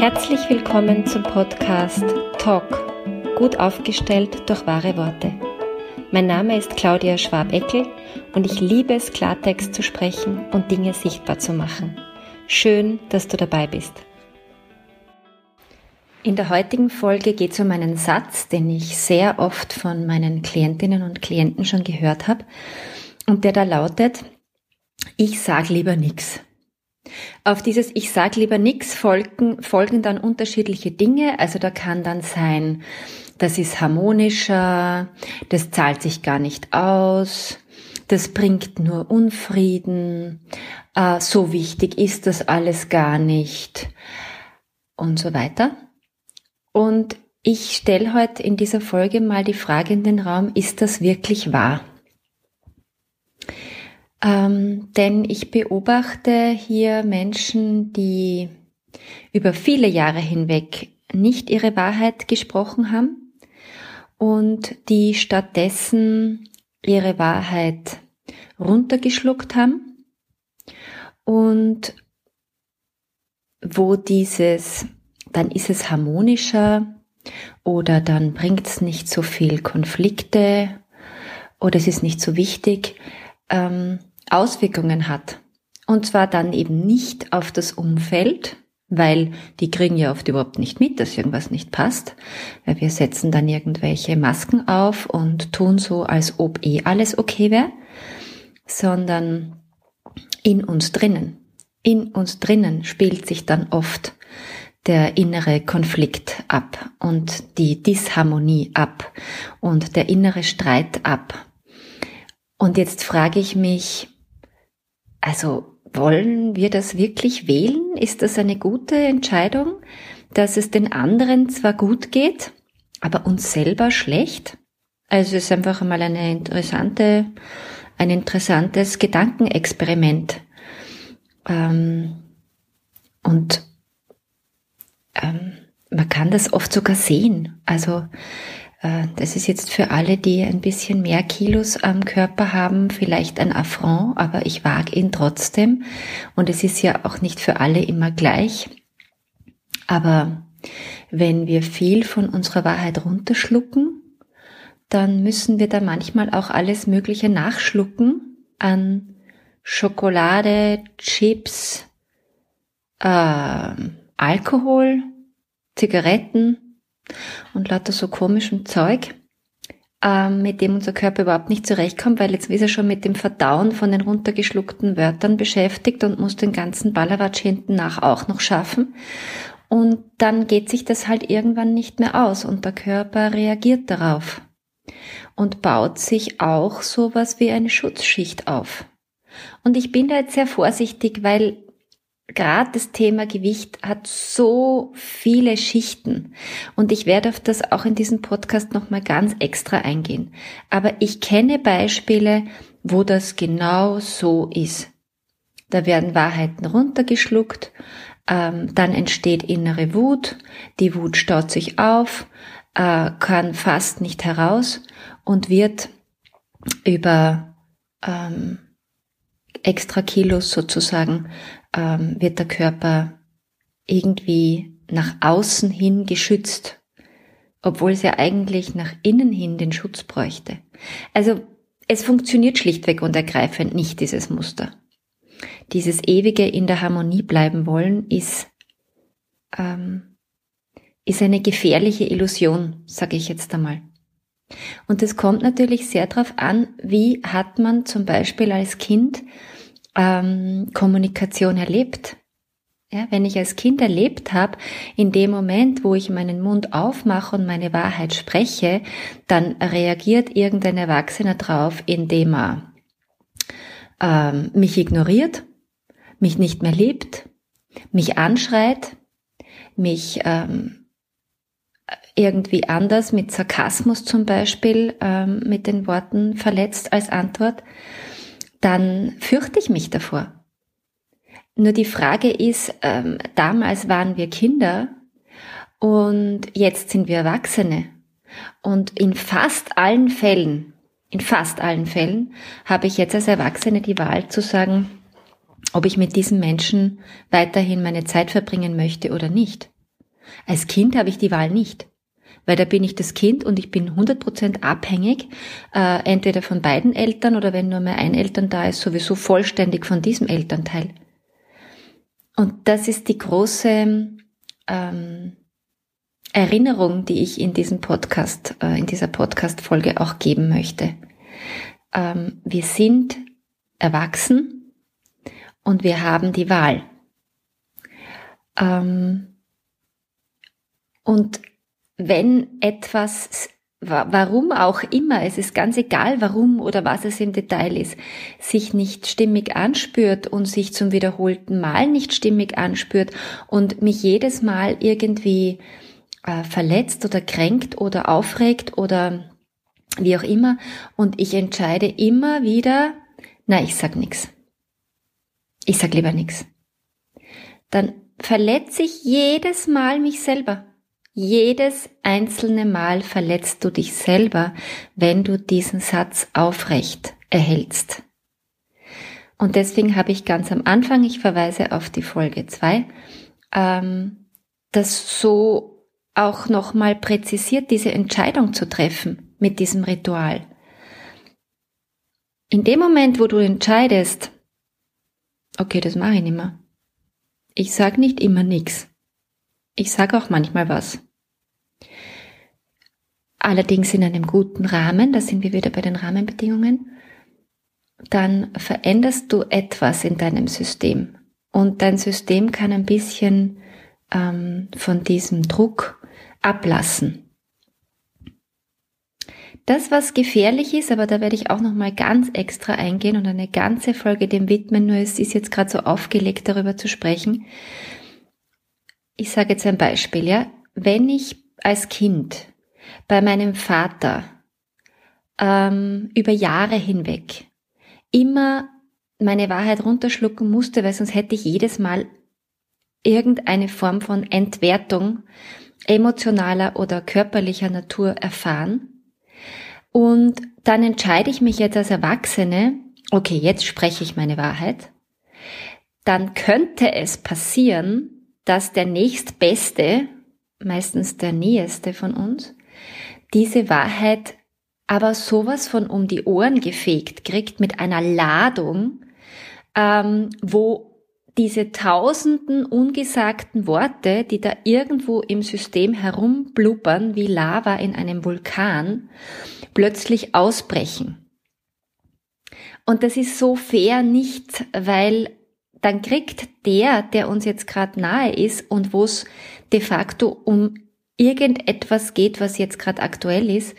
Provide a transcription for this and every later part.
Herzlich willkommen zum Podcast Talk, gut aufgestellt durch wahre Worte. Mein Name ist Claudia Schwab-Eckel und ich liebe es, Klartext zu sprechen und Dinge sichtbar zu machen. Schön, dass du dabei bist. In der heutigen Folge geht es um einen Satz, den ich sehr oft von meinen Klientinnen und Klienten schon gehört habe und der da lautet, ich sag lieber nix. Auf dieses Ich sag lieber nix folgen, folgen dann unterschiedliche Dinge. Also da kann dann sein, das ist harmonischer, das zahlt sich gar nicht aus, das bringt nur Unfrieden, äh, so wichtig ist das alles gar nicht und so weiter. Und ich stelle heute in dieser Folge mal die Frage in den Raum, ist das wirklich wahr? Ähm, denn ich beobachte hier Menschen, die über viele Jahre hinweg nicht ihre Wahrheit gesprochen haben und die stattdessen ihre Wahrheit runtergeschluckt haben und wo dieses dann ist es harmonischer oder dann bringt es nicht so viel Konflikte oder es ist nicht so wichtig, ähm, Auswirkungen hat. Und zwar dann eben nicht auf das Umfeld, weil die kriegen ja oft überhaupt nicht mit, dass irgendwas nicht passt. Weil wir setzen dann irgendwelche Masken auf und tun so, als ob eh alles okay wäre, sondern in uns drinnen. In uns drinnen spielt sich dann oft der innere Konflikt ab und die Disharmonie ab und der innere Streit ab. Und jetzt frage ich mich, also wollen wir das wirklich wählen? Ist das eine gute Entscheidung, dass es den anderen zwar gut geht, aber uns selber schlecht? Also es ist einfach mal eine interessante, ein interessantes Gedankenexperiment. Ähm, und ähm, man kann das oft sogar sehen. Also das ist jetzt für alle, die ein bisschen mehr Kilos am Körper haben, vielleicht ein Affront, aber ich wage ihn trotzdem. Und es ist ja auch nicht für alle immer gleich. Aber wenn wir viel von unserer Wahrheit runterschlucken, dann müssen wir da manchmal auch alles Mögliche nachschlucken an Schokolade, Chips, äh, Alkohol, Zigaretten und lauter so komischem Zeug, ähm, mit dem unser Körper überhaupt nicht zurechtkommt, weil jetzt ist er schon mit dem Verdauen von den runtergeschluckten Wörtern beschäftigt und muss den ganzen Ballerwatsch hinten nach auch noch schaffen. Und dann geht sich das halt irgendwann nicht mehr aus und der Körper reagiert darauf und baut sich auch sowas wie eine Schutzschicht auf. Und ich bin da jetzt sehr vorsichtig, weil gerade das Thema Gewicht hat so viele Schichten und ich werde auf das auch in diesem Podcast nochmal ganz extra eingehen. Aber ich kenne Beispiele, wo das genau so ist. Da werden Wahrheiten runtergeschluckt, ähm, dann entsteht innere Wut, die Wut staut sich auf, äh, kann fast nicht heraus und wird über ähm, extra Kilos sozusagen ähm, wird der Körper irgendwie nach außen hin geschützt, obwohl es ja eigentlich nach innen hin den Schutz bräuchte. Also es funktioniert schlichtweg und ergreifend nicht, dieses Muster. Dieses ewige in der Harmonie bleiben wollen ist, ähm, ist eine gefährliche Illusion, sage ich jetzt einmal. Und es kommt natürlich sehr darauf an, wie hat man zum Beispiel als Kind ähm, Kommunikation erlebt. Ja, wenn ich als Kind erlebt habe, in dem Moment, wo ich meinen Mund aufmache und meine Wahrheit spreche, dann reagiert irgendein Erwachsener drauf, indem er ähm, mich ignoriert, mich nicht mehr liebt, mich anschreit, mich ähm, irgendwie anders mit Sarkasmus zum Beispiel ähm, mit den Worten verletzt als Antwort dann fürchte ich mich davor. Nur die Frage ist, ähm, damals waren wir Kinder und jetzt sind wir Erwachsene. Und in fast allen Fällen, in fast allen Fällen habe ich jetzt als Erwachsene die Wahl zu sagen, ob ich mit diesem Menschen weiterhin meine Zeit verbringen möchte oder nicht. Als Kind habe ich die Wahl nicht, weil da bin ich das Kind und ich bin 100% abhängig, äh, entweder von beiden Eltern oder wenn nur mehr ein Eltern da ist, sowieso vollständig von diesem Elternteil. Und das ist die große ähm, Erinnerung, die ich in diesem Podcast, äh, in dieser Podcast-Folge auch geben möchte. Ähm, wir sind erwachsen und wir haben die Wahl. Ähm, und wenn etwas, warum auch immer, es ist ganz egal, warum oder was es im Detail ist, sich nicht stimmig anspürt und sich zum wiederholten Mal nicht stimmig anspürt und mich jedes Mal irgendwie äh, verletzt oder kränkt oder aufregt oder wie auch immer und ich entscheide immer wieder, na, ich sag nix. Ich sag lieber nix. Dann verletze ich jedes Mal mich selber. Jedes einzelne Mal verletzt du dich selber, wenn du diesen Satz aufrecht erhältst. Und deswegen habe ich ganz am Anfang, ich verweise auf die Folge 2, ähm, das so auch nochmal präzisiert, diese Entscheidung zu treffen mit diesem Ritual. In dem Moment, wo du entscheidest, okay, das mache ich nicht mehr. Ich sag nicht immer nichts. Ich sage auch manchmal was. Allerdings in einem guten Rahmen, da sind wir wieder bei den Rahmenbedingungen, dann veränderst du etwas in deinem System. Und dein System kann ein bisschen ähm, von diesem Druck ablassen. Das, was gefährlich ist, aber da werde ich auch noch mal ganz extra eingehen und eine ganze Folge dem widmen, nur es ist jetzt gerade so aufgelegt, darüber zu sprechen. Ich sage jetzt ein Beispiel, ja. Wenn ich als Kind bei meinem Vater ähm, über Jahre hinweg immer meine Wahrheit runterschlucken musste, weil sonst hätte ich jedes Mal irgendeine Form von Entwertung emotionaler oder körperlicher Natur erfahren, und dann entscheide ich mich jetzt als Erwachsene, okay, jetzt spreche ich meine Wahrheit. Dann könnte es passieren, dass der nächstbeste, meistens der näheste von uns, diese Wahrheit aber sowas von um die Ohren gefegt kriegt mit einer Ladung, ähm, wo diese tausenden ungesagten Worte, die da irgendwo im System herumblubbern wie Lava in einem Vulkan, plötzlich ausbrechen. Und das ist so fair nicht, weil dann kriegt der, der uns jetzt gerade nahe ist und wo es de facto um irgendetwas geht, was jetzt gerade aktuell ist,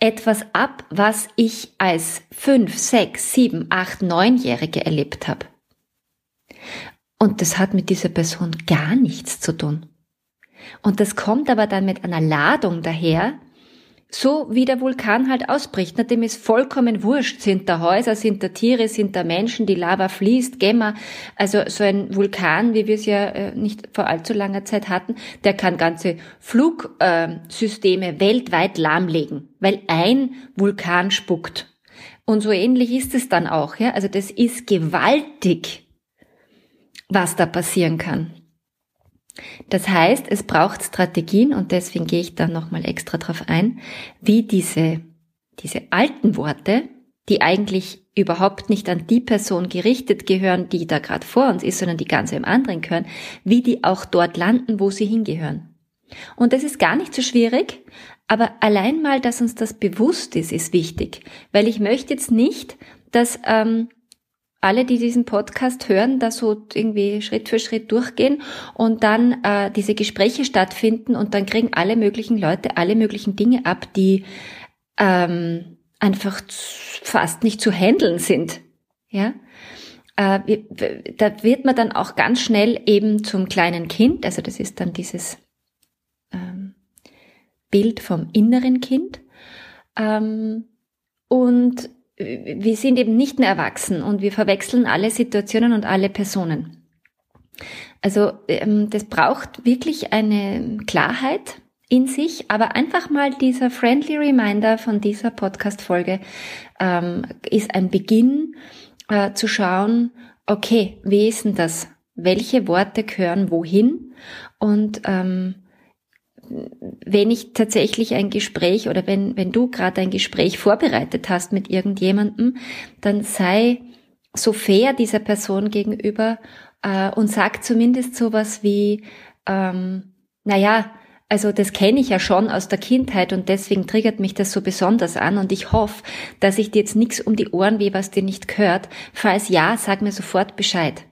etwas ab, was ich als fünf, sechs, sieben, acht, neunjährige erlebt habe. Und das hat mit dieser Person gar nichts zu tun. Und das kommt aber dann mit einer Ladung daher, so wie der Vulkan halt ausbricht. Na, dem ist vollkommen wurscht. Sind da Häuser, sind da Tiere, sind da Menschen, die Lava fließt, Gemma. Also so ein Vulkan, wie wir es ja äh, nicht vor allzu langer Zeit hatten, der kann ganze Flugsysteme äh, weltweit lahmlegen, weil ein Vulkan spuckt. Und so ähnlich ist es dann auch. Ja? Also das ist gewaltig, was da passieren kann. Das heißt, es braucht Strategien und deswegen gehe ich da nochmal extra drauf ein, wie diese, diese alten Worte, die eigentlich überhaupt nicht an die Person gerichtet gehören, die da gerade vor uns ist, sondern die ganz im anderen gehören, wie die auch dort landen, wo sie hingehören. Und das ist gar nicht so schwierig, aber allein mal, dass uns das bewusst ist, ist wichtig, weil ich möchte jetzt nicht, dass ähm, alle, die diesen Podcast hören, da so irgendwie Schritt für Schritt durchgehen und dann äh, diese Gespräche stattfinden und dann kriegen alle möglichen Leute alle möglichen Dinge ab, die ähm, einfach fast nicht zu handeln sind. Ja, äh, da wird man dann auch ganz schnell eben zum kleinen Kind. Also das ist dann dieses ähm, Bild vom inneren Kind. Ähm, und wir sind eben nicht mehr erwachsen und wir verwechseln alle Situationen und alle Personen. Also ähm, das braucht wirklich eine Klarheit in sich, aber einfach mal dieser friendly Reminder von dieser Podcast-Folge ähm, ist ein Beginn äh, zu schauen, okay, wie ist denn das? Welche Worte gehören wohin? Und ähm, wenn ich tatsächlich ein Gespräch oder wenn, wenn du gerade ein Gespräch vorbereitet hast mit irgendjemandem, dann sei so fair dieser Person gegenüber äh, und sag zumindest sowas wie, ähm, naja, also das kenne ich ja schon aus der Kindheit und deswegen triggert mich das so besonders an und ich hoffe, dass ich dir jetzt nichts um die Ohren weh, was dir nicht gehört. Falls ja, sag mir sofort Bescheid.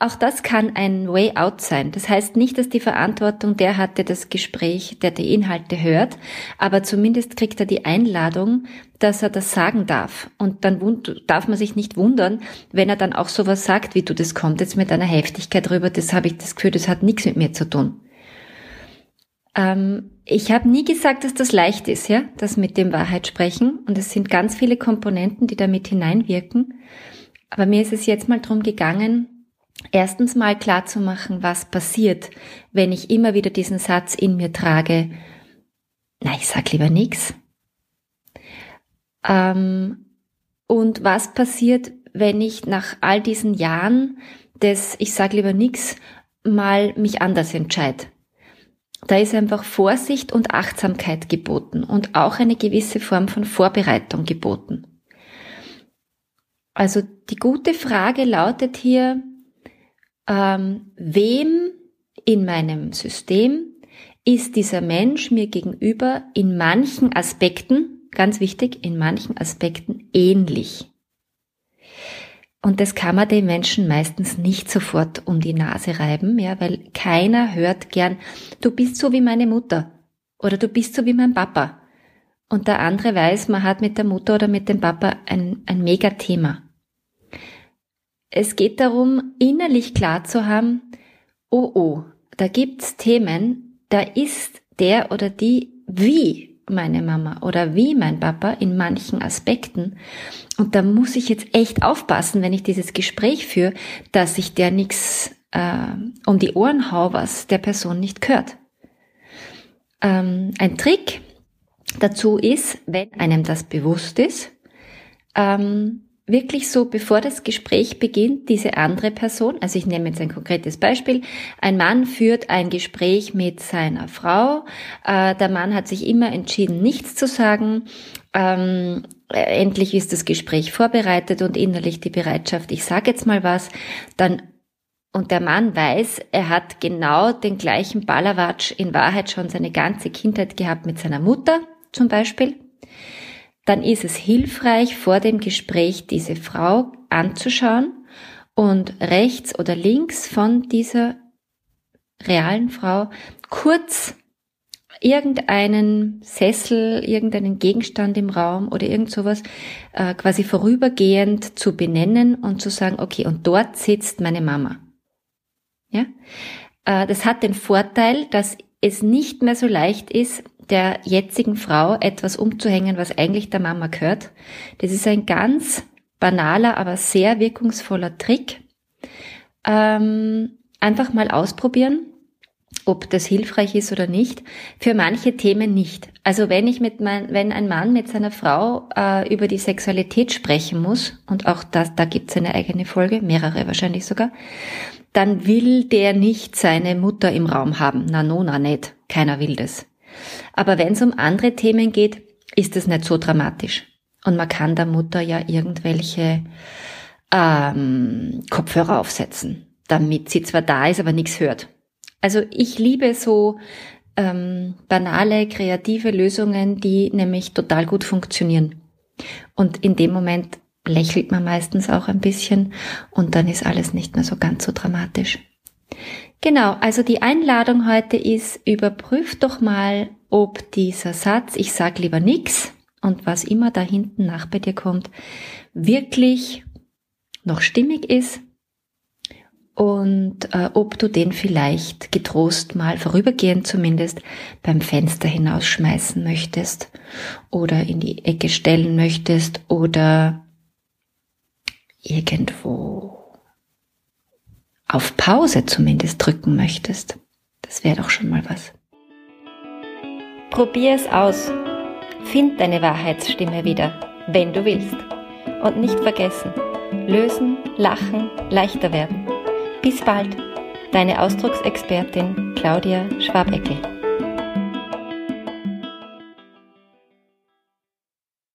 Auch das kann ein Way out sein. Das heißt nicht, dass die Verantwortung der hat, der das Gespräch, der die Inhalte hört, aber zumindest kriegt er die Einladung, dass er das sagen darf. Und dann darf man sich nicht wundern, wenn er dann auch sowas sagt, wie du, das kommt jetzt mit einer Heftigkeit rüber, das habe ich das Gefühl, das hat nichts mit mir zu tun. Ähm, ich habe nie gesagt, dass das leicht ist, ja, das mit dem Wahrheit sprechen. Und es sind ganz viele Komponenten, die damit hineinwirken. Aber mir ist es jetzt mal drum gegangen, erstens mal klar zu machen, was passiert, wenn ich immer wieder diesen Satz in mir trage. Na, ich sag lieber nix. Ähm, und was passiert, wenn ich nach all diesen Jahren des Ich sag lieber nix mal mich anders entscheide? da ist einfach Vorsicht und Achtsamkeit geboten und auch eine gewisse Form von Vorbereitung geboten. Also die gute Frage lautet hier, ähm, wem in meinem System ist dieser Mensch mir gegenüber in manchen Aspekten, ganz wichtig, in manchen Aspekten ähnlich. Und das kann man den Menschen meistens nicht sofort um die Nase reiben, ja, weil keiner hört gern, du bist so wie meine Mutter oder du bist so wie mein Papa. Und der andere weiß, man hat mit der Mutter oder mit dem Papa ein, ein Megathema. Es geht darum, innerlich klar zu haben, oh oh, da gibt's Themen, da ist der oder die wie meine Mama oder wie mein Papa in manchen Aspekten. Und da muss ich jetzt echt aufpassen, wenn ich dieses Gespräch führe, dass ich der nichts äh, um die Ohren hau, was der Person nicht gehört. Ähm, ein Trick dazu ist, wenn einem das bewusst ist, ähm, wirklich so, bevor das Gespräch beginnt, diese andere Person, also ich nehme jetzt ein konkretes Beispiel, ein Mann führt ein Gespräch mit seiner Frau, äh, der Mann hat sich immer entschieden, nichts zu sagen, ähm, endlich ist das Gespräch vorbereitet und innerlich die Bereitschaft, ich sage jetzt mal was, dann und der Mann weiß, er hat genau den gleichen Ballerwatsch in Wahrheit schon seine ganze Kindheit gehabt mit seiner Mutter zum Beispiel dann ist es hilfreich, vor dem Gespräch diese Frau anzuschauen und rechts oder links von dieser realen Frau kurz irgendeinen Sessel, irgendeinen Gegenstand im Raum oder irgend sowas äh, quasi vorübergehend zu benennen und zu sagen, okay, und dort sitzt meine Mama. Ja, äh, das hat den Vorteil, dass es nicht mehr so leicht ist, der jetzigen Frau etwas umzuhängen, was eigentlich der Mama gehört. Das ist ein ganz banaler, aber sehr wirkungsvoller Trick. Ähm, einfach mal ausprobieren, ob das hilfreich ist oder nicht. Für manche Themen nicht. Also wenn ich mit mein, wenn ein Mann mit seiner Frau äh, über die Sexualität sprechen muss, und auch das, da gibt's eine eigene Folge, mehrere wahrscheinlich sogar, dann will der nicht seine Mutter im Raum haben. Na, no, na, nicht. Keiner will das. Aber wenn es um andere Themen geht, ist es nicht so dramatisch. Und man kann der Mutter ja irgendwelche ähm, Kopfhörer aufsetzen, damit sie zwar da ist, aber nichts hört. Also ich liebe so ähm, banale, kreative Lösungen, die nämlich total gut funktionieren. Und in dem Moment lächelt man meistens auch ein bisschen und dann ist alles nicht mehr so ganz so dramatisch. Genau, also die Einladung heute ist, überprüf doch mal, ob dieser Satz, ich sag lieber nix und was immer da hinten nach bei dir kommt, wirklich noch stimmig ist und äh, ob du den vielleicht getrost mal vorübergehend zumindest beim Fenster hinausschmeißen möchtest oder in die Ecke stellen möchtest oder irgendwo auf Pause zumindest drücken möchtest. Das wäre doch schon mal was. Probier es aus. Find deine Wahrheitsstimme wieder, wenn du willst. Und nicht vergessen, lösen, lachen, leichter werden. Bis bald, deine Ausdrucksexpertin Claudia Schwabeckel.